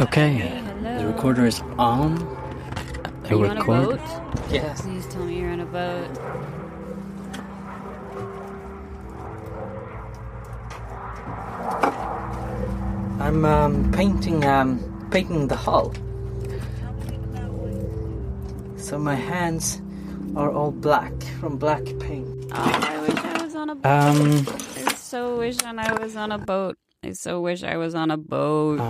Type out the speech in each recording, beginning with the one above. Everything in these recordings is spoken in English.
Okay, Hello. the recorder is on. Are you on a boat? Yes. Please tell me you're on a boat. I'm um, painting um, painting the hull. So my hands are all black from black paint. Oh, I wish I was on a boat. Um, I so wish I was on a boat. I so wish I was on a boat.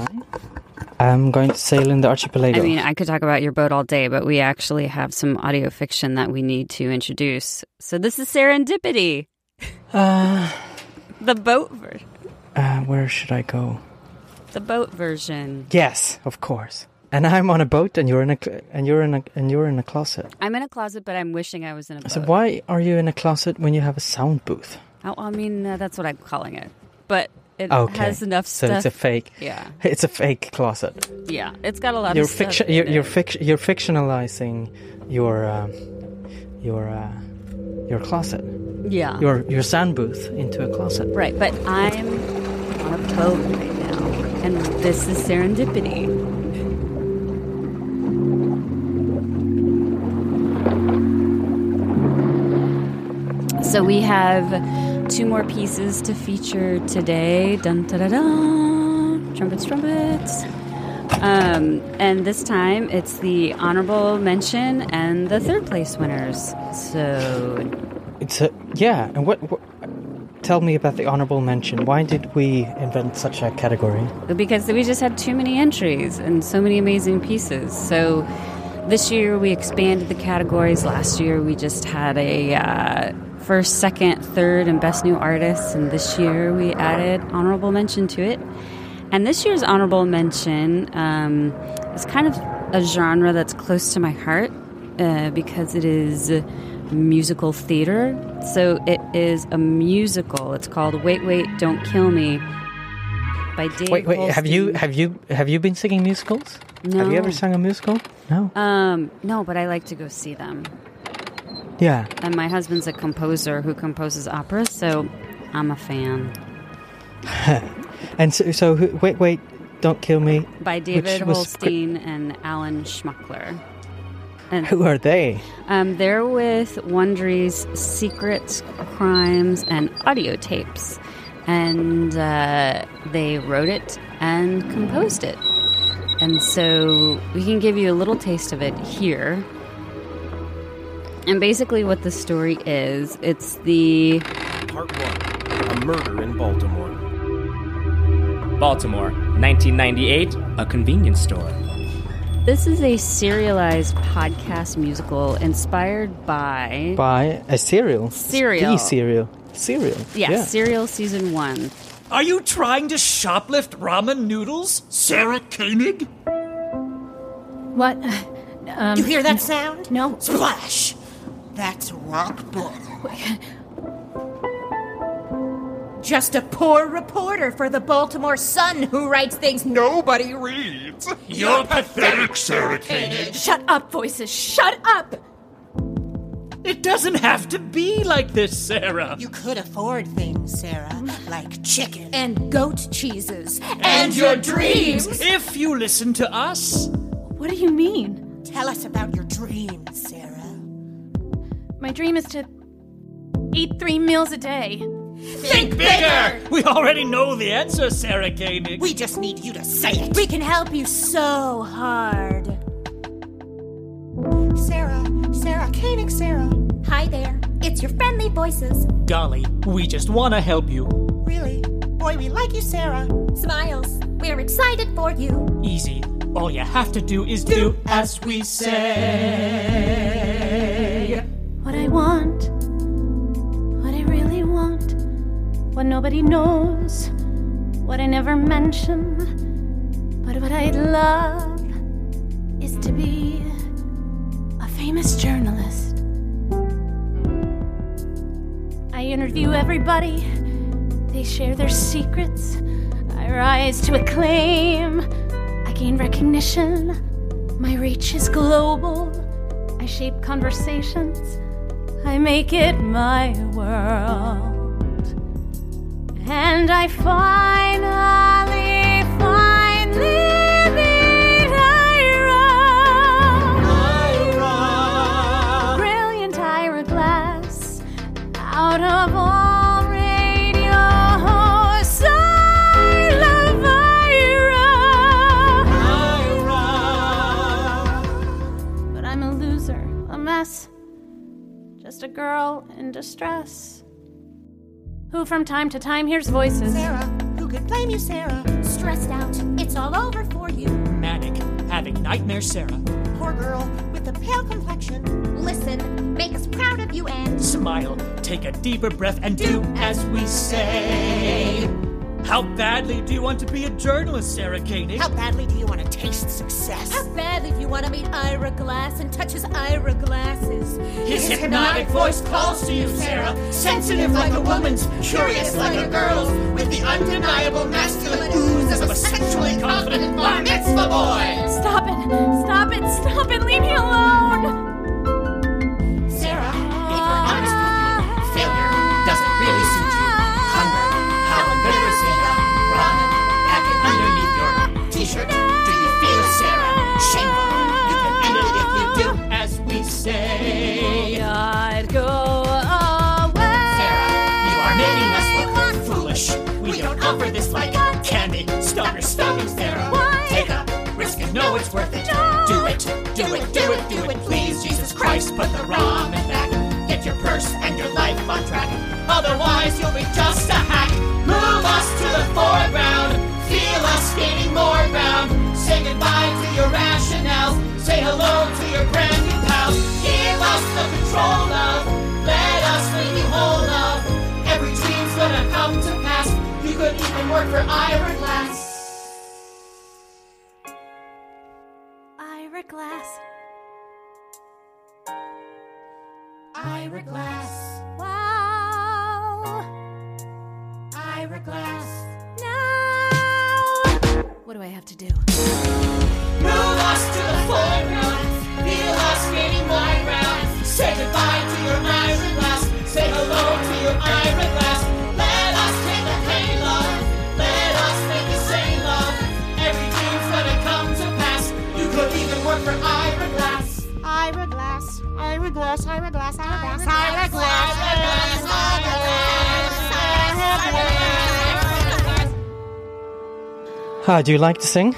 I'm going to sail in the archipelago. I mean, I could talk about your boat all day, but we actually have some audio fiction that we need to introduce. So this is Serendipity, uh, the boat version. uh, where should I go? The boat version. Yes, of course. And I'm on a boat, and you're in a cl- and you're in a and you're in a closet. I'm in a closet, but I'm wishing I was in a boat. So why are you in a closet when you have a sound booth? Oh, I mean, uh, that's what I'm calling it. But it Okay. has enough So stuff. it's a fake. yeah, It's a fake closet. yeah. It's got a lot You're of fiction. You're, you're fiction. You're fictionalizing your um, your uh, your closet. Yeah. Your your sound booth into a closet. Right, but I'm on a boat right now, and this is serendipity. So we have two more pieces to feature today. Dun da da da. Trumpets, trumpets. Um, and this time it's the honorable mention and the third place winners. So It's a yeah. And what, what? Tell me about the honorable mention. Why did we invent such a category? because we just had too many entries and so many amazing pieces. So this year we expanded the categories. Last year we just had a uh, first, second, third, and best new artists, and this year we added honorable mention to it. And this year's honorable mention um, is kind of a genre that's close to my heart uh, because it is musical theater. So it is a musical. It's called Wait, Wait, Don't Kill Me by Dave Wait, wait. Have you have you have you been singing musicals? No. Have you ever sung a musical? No. Um, no, but I like to go see them. yeah. And my husband's a composer who composes operas, so I'm a fan. And so, so who, wait, wait. Don't kill me. By David Holstein and Alan Schmuckler. And Who are they? um, they're with Wondery's Secrets, Crimes, and Audio Tapes. And uh, they wrote it and composed it. And so we can give you a little taste of it here. And basically, what the story is it's the Part 1 A Murder in Baltimore. Baltimore, 1998, a convenience store. This is a serialized podcast musical inspired by By a serial. Serial. The cereal. Cereal. yeah, Serial Season One. Are you trying to shoplift ramen noodles, Sarah Koenig? What? Um, You hear that sound? No. Splash! That's rock bottom. Just a poor reporter for the Baltimore Sun who writes things nobody reads. You're pathetic, Sarah Koenig. Shut up, voices. Shut up. It doesn't have to be like this, Sarah. You could afford things, Sarah, like chicken. And goat cheeses. And your dreams. If you listen to us. What do you mean? Tell us about your dreams, Sarah. My dream is to eat three meals a day. Think bigger! We already know the answer, Sarah Koenig. We just need you to say it. We can help you so hard. Sarah, Sarah, Koenig, Sarah. Hi there. It's your friendly voices. Dolly, we just want to help you. Really? Boy, we like you, Sarah. Smiles. We're excited for you. Easy. All you have to do is do as we say. What I want. What I really want. What nobody knows. What I never mention. But what I'd love famous journalist. I interview everybody. They share their secrets. I rise to acclaim. I gain recognition. My reach is global. I shape conversations. I make it my world. And I finally distress. Who from time to time hears voices. Sarah, who could blame you, Sarah? Stressed out, it's all over for you. Manic, having nightmares, Sarah. Poor girl with a pale complexion. Listen, make us proud of you and Smile, take a deeper breath, and do as we say. How badly do you want to be a journalist, Sarah Koenig? How badly do you want to taste success? How badly do you want to meet Ira Glass and touch his Ira His hypnotic voice calls to you, Sarah. Sensitive like a woman's, curious like a girl's, with the undeniable masculine ooze of a sexually confident bar mitzvah boy. Stop it! Stop it! Stop it! Leave me alone! Stop your stocking, Sarah. Take a risk and know it's worth it. Do it, do it, do it, do it, please, Jesus Christ. Put the ramen back. Get your purse and your life on track. Otherwise, you'll be just a hack. Move us to the foreground. Feel us gaining more ground. Say goodbye to your rationales. Say hello to your brand new pals. Give us the control of. Let us leave you whole of. Every dream's gonna come to pass. You could even work for Ira Glass. Glass. Ira Glass. Wow. Ira Glass. Now. What do I have to do? Ah, do you like to sing?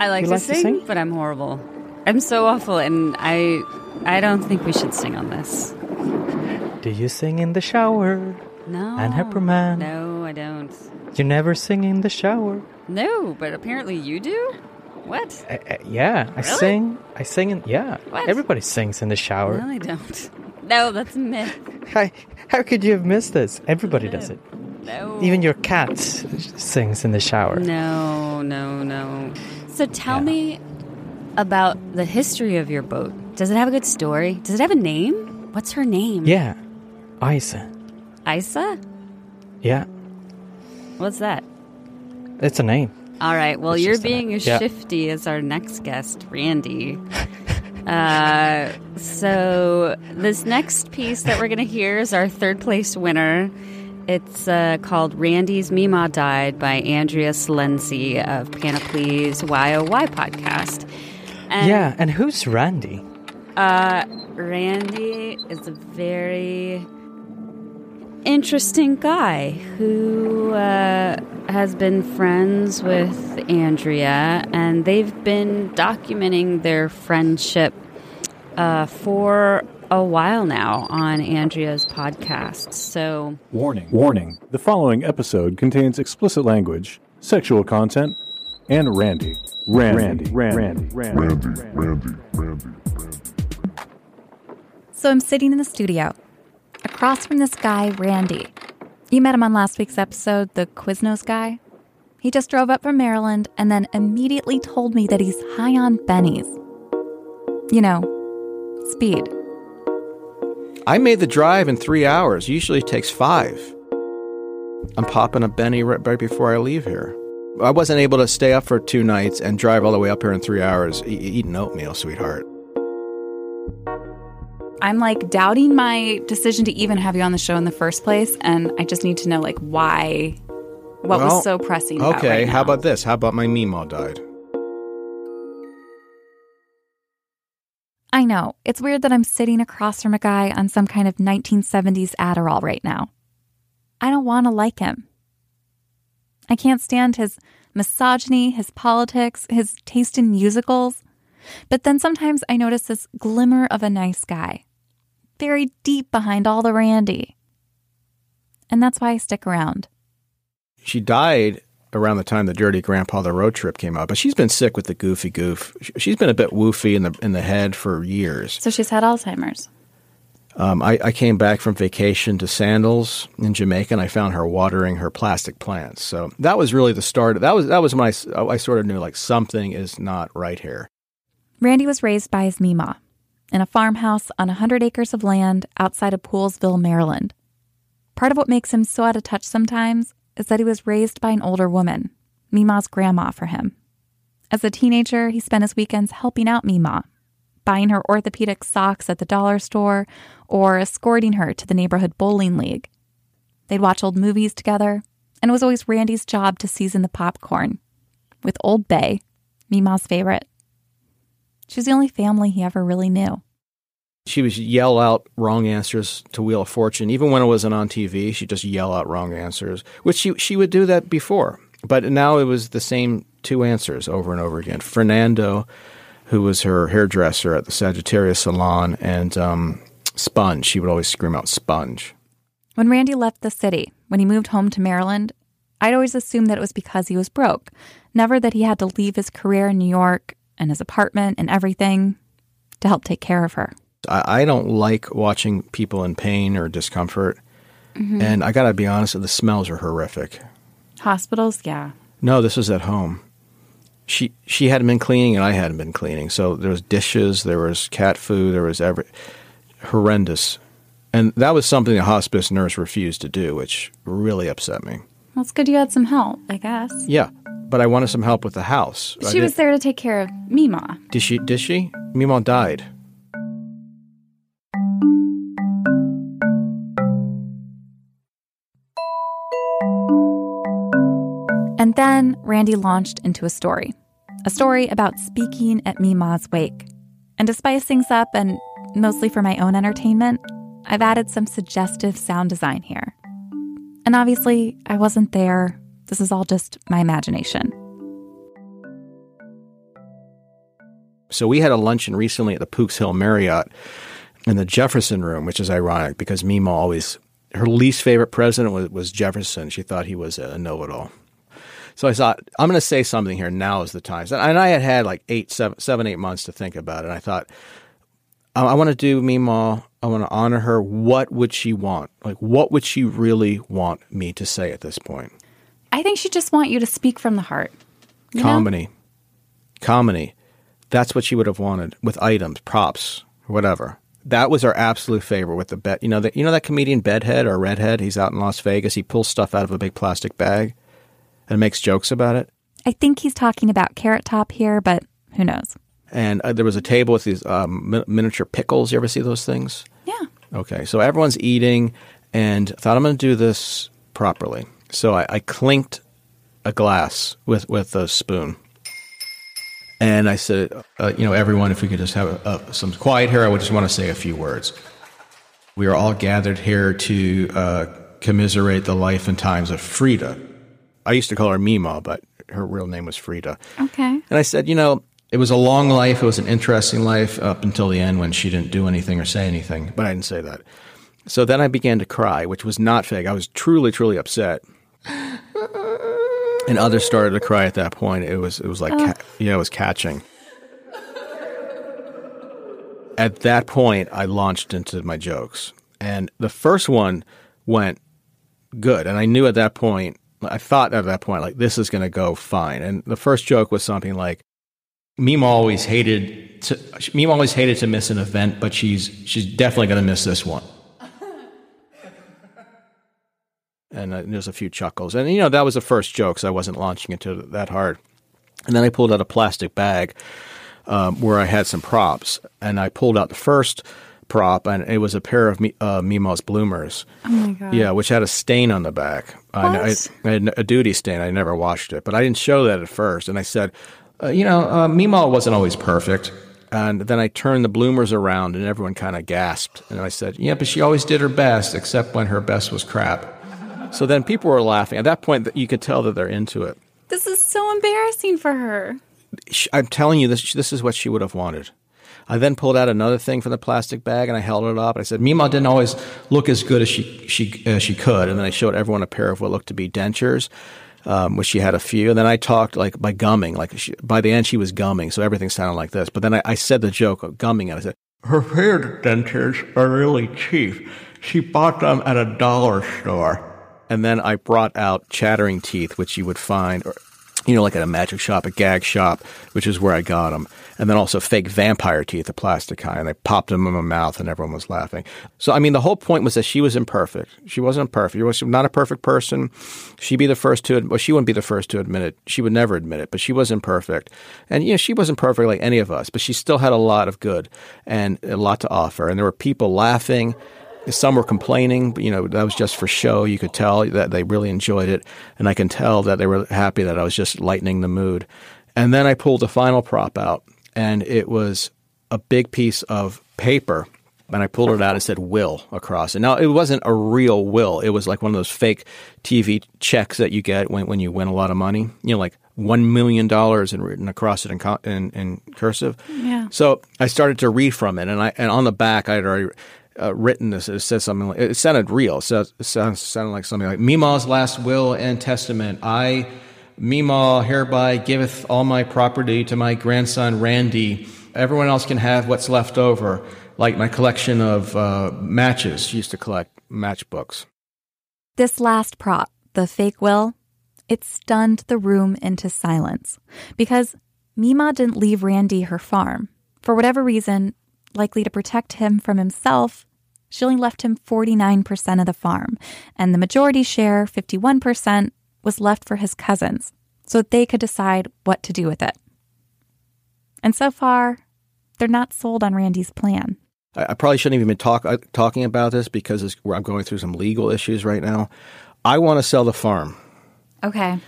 I like, to, like to sing, sing? but I'm horrible. I'm so awful, and I I don't think we should sing on this. Do you sing in the shower? No. Ann Heppermann. No, I don't. You never sing in the shower. No, but apparently you do. What? Uh, uh, yeah, I sing. I sing in. Yeah, What? everybody sings in the shower. No, I don't. No, that's a myth. How, how could you have missed this? Everybody does it. No. Even your cat sings in the shower. No, no, no. So tell Yeah. me about the history of your boat. Does it have a good story? Does it have a name? What's her name? Yeah, Isa. Isa? Yeah, What's that? it's a name. All right. Well, It's you're being as Yeah. shifty as our next guest, Randy. uh, so this next piece that we're going to hear is our third place winner. It's uh, called Randy's Mema Died by Andrea Silenzi of Panoply's YOY podcast. And, yeah, and who's Randy? Uh, Randy is a very interesting guy who uh, has been friends with Andrea, and they've been documenting their friendship uh, for a while now on Andrea's podcast. So, Warning. Warning. The following episode contains explicit language, sexual content, and Randy. Randy. Randy. Randy. Randy. Randy. Randy. So I'm sitting in the studio, across from this guy, Randy. You met him on last week's episode, the Quiznos guy. He just drove up from Maryland and then immediately told me that he's high on bennies. You know, speed. I made the drive in three hours. Usually it takes five. I'm popping a Benny right, right before I leave here. I wasn't able to stay up for two nights and drive all the way up here in three hours e- eating oatmeal, sweetheart. I'm like doubting my decision to even have you on the show in the first place, and I just need to know like why, what Well, was so pressing. about Okay, right how about this? How about my Mema died? I know, it's weird that I'm sitting across from a guy on some kind of 1970s Adderall right now. I don't want to like him. I can't stand his misogyny, his politics, his taste in musicals. But then sometimes I notice this glimmer of a nice guy, very deep behind all the Randy. And that's why I stick around. She died around the time the Dirty Grandpa the Road Trip came out, but she's been sick with the goofy goof. She's been a bit woofy in the in the head for years. So she's had Alzheimer's. Um, I, I came back from vacation to Sandals in Jamaica, and I found her watering her plastic plants. So that was really the start. That was that was when I, I sort of knew like something is not right here. Randy was raised by his Mema in a farmhouse on 100 acres of land outside of Poolesville, Maryland. Part of what makes him so out of touch sometimes is that he was raised by an older woman, Mema's grandma for him. As a teenager, he spent his weekends helping out Mema, buying her orthopedic socks at the dollar store or escorting her to the neighborhood bowling league. They'd watch old movies together, and it was always Randy's job to season the popcorn with Old Bay, Mema's favorite. She was the only family he ever really knew. She would yell out wrong answers to Wheel of Fortune. Even when it wasn't on TV, she'd just yell out wrong answers, which she, she would do that before. But now it was the same two answers over and over again. Fernando, who was her hairdresser at the Sagittarius Salon, and um, Sponge. She would always scream out Sponge. When Randy left the city, when he moved home to Maryland, I'd always assumed that it was because he was broke, never that he had to leave his career in New York and his apartment and everything to help take care of her. I, I don't like watching people in pain or discomfort. Mhm. And I got to be honest, the smells are horrific. Hospitals, yeah. No, this was at home. She she hadn't been cleaning and I hadn't been cleaning. So there was dishes, there was cat food, there was every horrendous. And that was something the hospice nurse refused to do, which really upset me. Well, it's good you had some help, I guess. Yeah, but I wanted some help with the house. She was there to take care of Mema. Did she? Did she? Mema died. And then Randy launched into a story a story about speaking at Mema's wake. And to spice things up, and mostly for my own entertainment, I've added some suggestive sound design here. And obviously, I wasn't there. This is all just my imagination. So we had a luncheon recently at the Pooks Hill Marriott in the Jefferson room, which is ironic because Mema always her least favorite president was, was Jefferson. She thought he was a know-it-all. So I thought I'm going to say something here. Now is the time. And I had had like eight, seven, seven, eight months to think about it. And I thought I, I want to do Mema. I want to honor her. What would she want? Like, what would she really want me to say at this point? I think she just want you to speak from the heart. you know? Comedy. Comedy. That's what she would have wanted with items, props, whatever. That was our absolute favorite with the bet. You know that you know that comedian Bedhead or Redhead. He's out in Las Vegas. He pulls stuff out of a big plastic bag and makes jokes about it. I think he's talking about Carrot Top here, but who knows? And uh, there was a table with these um, mi- miniature pickles. You ever see those things? Yeah. Okay, so everyone's eating, and thought I'm going to do this properly. So I, I clinked a glass with with a spoon, and I said, uh, "You know, everyone, if we could just have uh, some quiet here, I would just want to say a few words. We are all gathered here to uh, commiserate the life and times of Frida. I used to call her Mema, but her real name was Frida. Okay. And I said, you know, it was a long life. It was an interesting life up until the end when she didn't do anything or say anything. But I didn't say that. So then I began to cry, which was not fake. I was truly, truly upset. And others started to cry at that point. It was, it was like, oh. ca- yeah, it was catching. At that point, I launched into my jokes. And the first one went good. And I knew at that point, I thought at that point, like, this is going to go fine. And the first joke was something like, Mema always hated to, Mema always hated to miss an event, but she's she's definitely going to miss this one. and uh, there's a few chuckles, and you know that was the first joke, so I wasn't launching into that hard. And then I pulled out a plastic bag um, where I had some props, and I pulled out the first prop, and it was a pair of uh, Mema's bloomers. Oh my God. Yeah, which had a stain on the back. I, I? I had a duty stain. I never washed it, but I didn't show that at first. And I said, uh, you know, uh, Mema wasn't always perfect. And then I turned the bloomers around and everyone kind of gasped. And I said, Yeah, but she always did her best, except when her best was crap. So then people were laughing. At that point, you could tell that they're into it. This is so embarrassing for her. I'm telling you, this, this is what she would have wanted. I then pulled out another thing from the plastic bag and I held it up. I said, Mema didn't always look as good as she, she, as she could. And then I showed everyone a pair of what looked to be dentures, um, which she had a few. And then I talked like by gumming, like she, by the end she was gumming. So everything sounded like this. But then I, I said the joke of gumming and I said, her favorite dentures are really cheap. She bought them at a dollar store. And then I brought out chattering teeth, which you would find, or, you know, like at a magic shop, a gag shop, which is where I got them. And then also fake vampire teeth, the plastic kind. And I popped them in my mouth and everyone was laughing. So, I mean, the whole point was that she was imperfect. She wasn't perfect. She was not a perfect person. She'd be the first to, well, she wouldn't be the first to admit it. She would never admit it, but she was imperfect. And, you know, she wasn't perfect like any of us, but she still had a lot of good and a lot to offer. And there were people laughing. Some were complaining, but you know that was just for show. You could tell that they really enjoyed it, and I can tell that they were happy that I was just lightening the mood. And then I pulled the final prop out, and it was a big piece of paper. And I pulled it out. It said "will" across it. Now it wasn't a real will. It was like one of those fake TV checks that you get when, when you win a lot of money. You know, like one million dollars and written across it in, in, in cursive. Yeah. So I started to read from it, and I and on the back I had already uh, written this. It says something like it sounded real. It, it sounds, sounded like something like Mema's last will and testament. I, Mema, hereby giveth all my property to my grandson Randy. Everyone else can have what's left over, like my collection of uh, matches. She used to collect matchbooks. This last prop, the fake will, it stunned the room into silence because Mema didn't leave Randy her farm. For whatever reason, likely to protect him from himself, she only left him 49% of the farm, and the majority share, 51%, was left for his cousins so that they could decide what to do with it. And so far, they're not sold on Randy's plan. I, I probably shouldn't even be talk, uh, talking about this because it's, I'm going through some legal issues right now. I want to sell the farm Okay.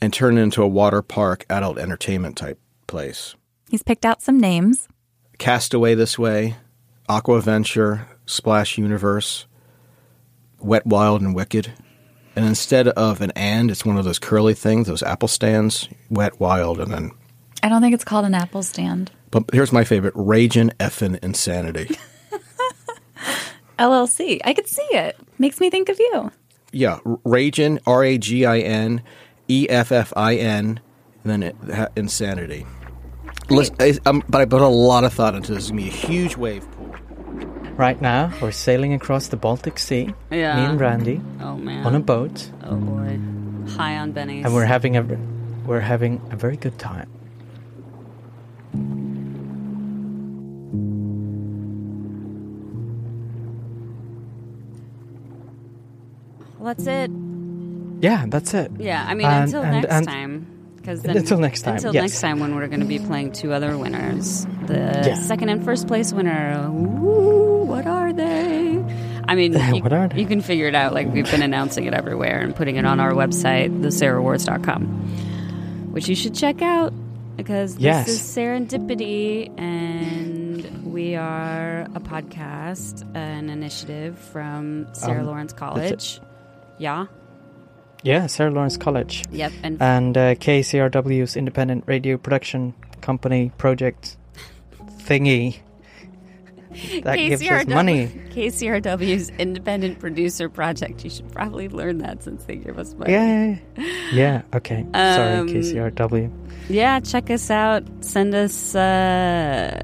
and turn it into a water park adult entertainment type place. He's picked out some names. Castaway this way, Aqua Venture, Splash Universe, Wet, Wild, and Wicked. And instead of an and, it's one of those curly things, those apple stands, Wet, Wild, and then. I don't think it's called an apple stand. But here's my favorite Ragin' Effin' Insanity. LLC. I could see it. Makes me think of you. yeah, Ragin, R A G I N E F F I N, and then it, ha- Insanity. Listen, I, um, but I put a lot of thought into this. It's going to be a huge wave pool. Right now, we're sailing across the Baltic Sea, Yeah. me and Randy, Oh man. on a boat, Oh boy. High on bennies. and we're having a we're having a very good time. Well, that's it. Yeah, that's it. Yeah, I mean, And- until and- next and- time. Because Until next time, Until yes. next time, when we're going to be playing two other winners. The Yeah. second and first place winner. Ooh, what are they? I mean, you, What are they? you can figure it out. Like we've been announcing it everywhere and putting it on our website, thesarahawards.com, which you should check out because this is Serendipity, and we are a podcast, an initiative from Sarah Um, Lawrence. College. Yeah. Yeah, Sarah Lawrence College. Yep. And and uh, KCRW's independent radio production company project thingy that gives us money. KCRW's independent producer project. You should probably learn that since they give us money. Yeah, yeah. Okay, sorry, Um, KCRW. Yeah, check us out. Send us uh,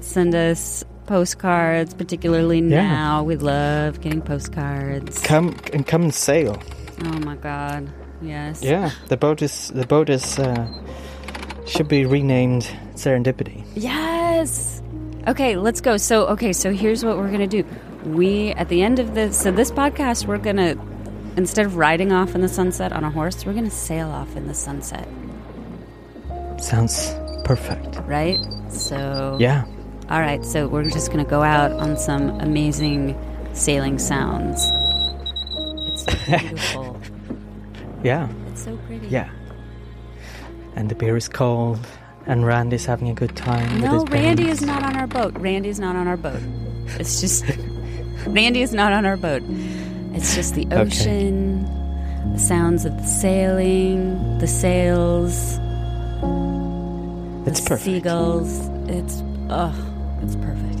send us postcards, particularly Yeah. now. We love getting postcards. Come and come and sail. Oh my god. Yes. Yeah, the boat is the boat is uh, should be renamed Serendipity. Yes. Okay, let's go. So, okay, so here's what we're going to do. We at the end of this so this podcast we're going to instead of riding off in the sunset on a horse, we're going to sail off in the sunset, Sounds perfect. right? So Yeah. All right, so we're just going to go out on some amazing sailing sounds. It's beautiful. Yeah. it's so pretty. Yeah. And the beer is cold, and Randy's having a good time. with No, Randy paintings. is not on our boat. Randy's not on our boat. It's just Randy is not on our boat. It's just the ocean, the sounds of the sailing, the sails, It's the perfect. seagulls. It's oh, it's perfect.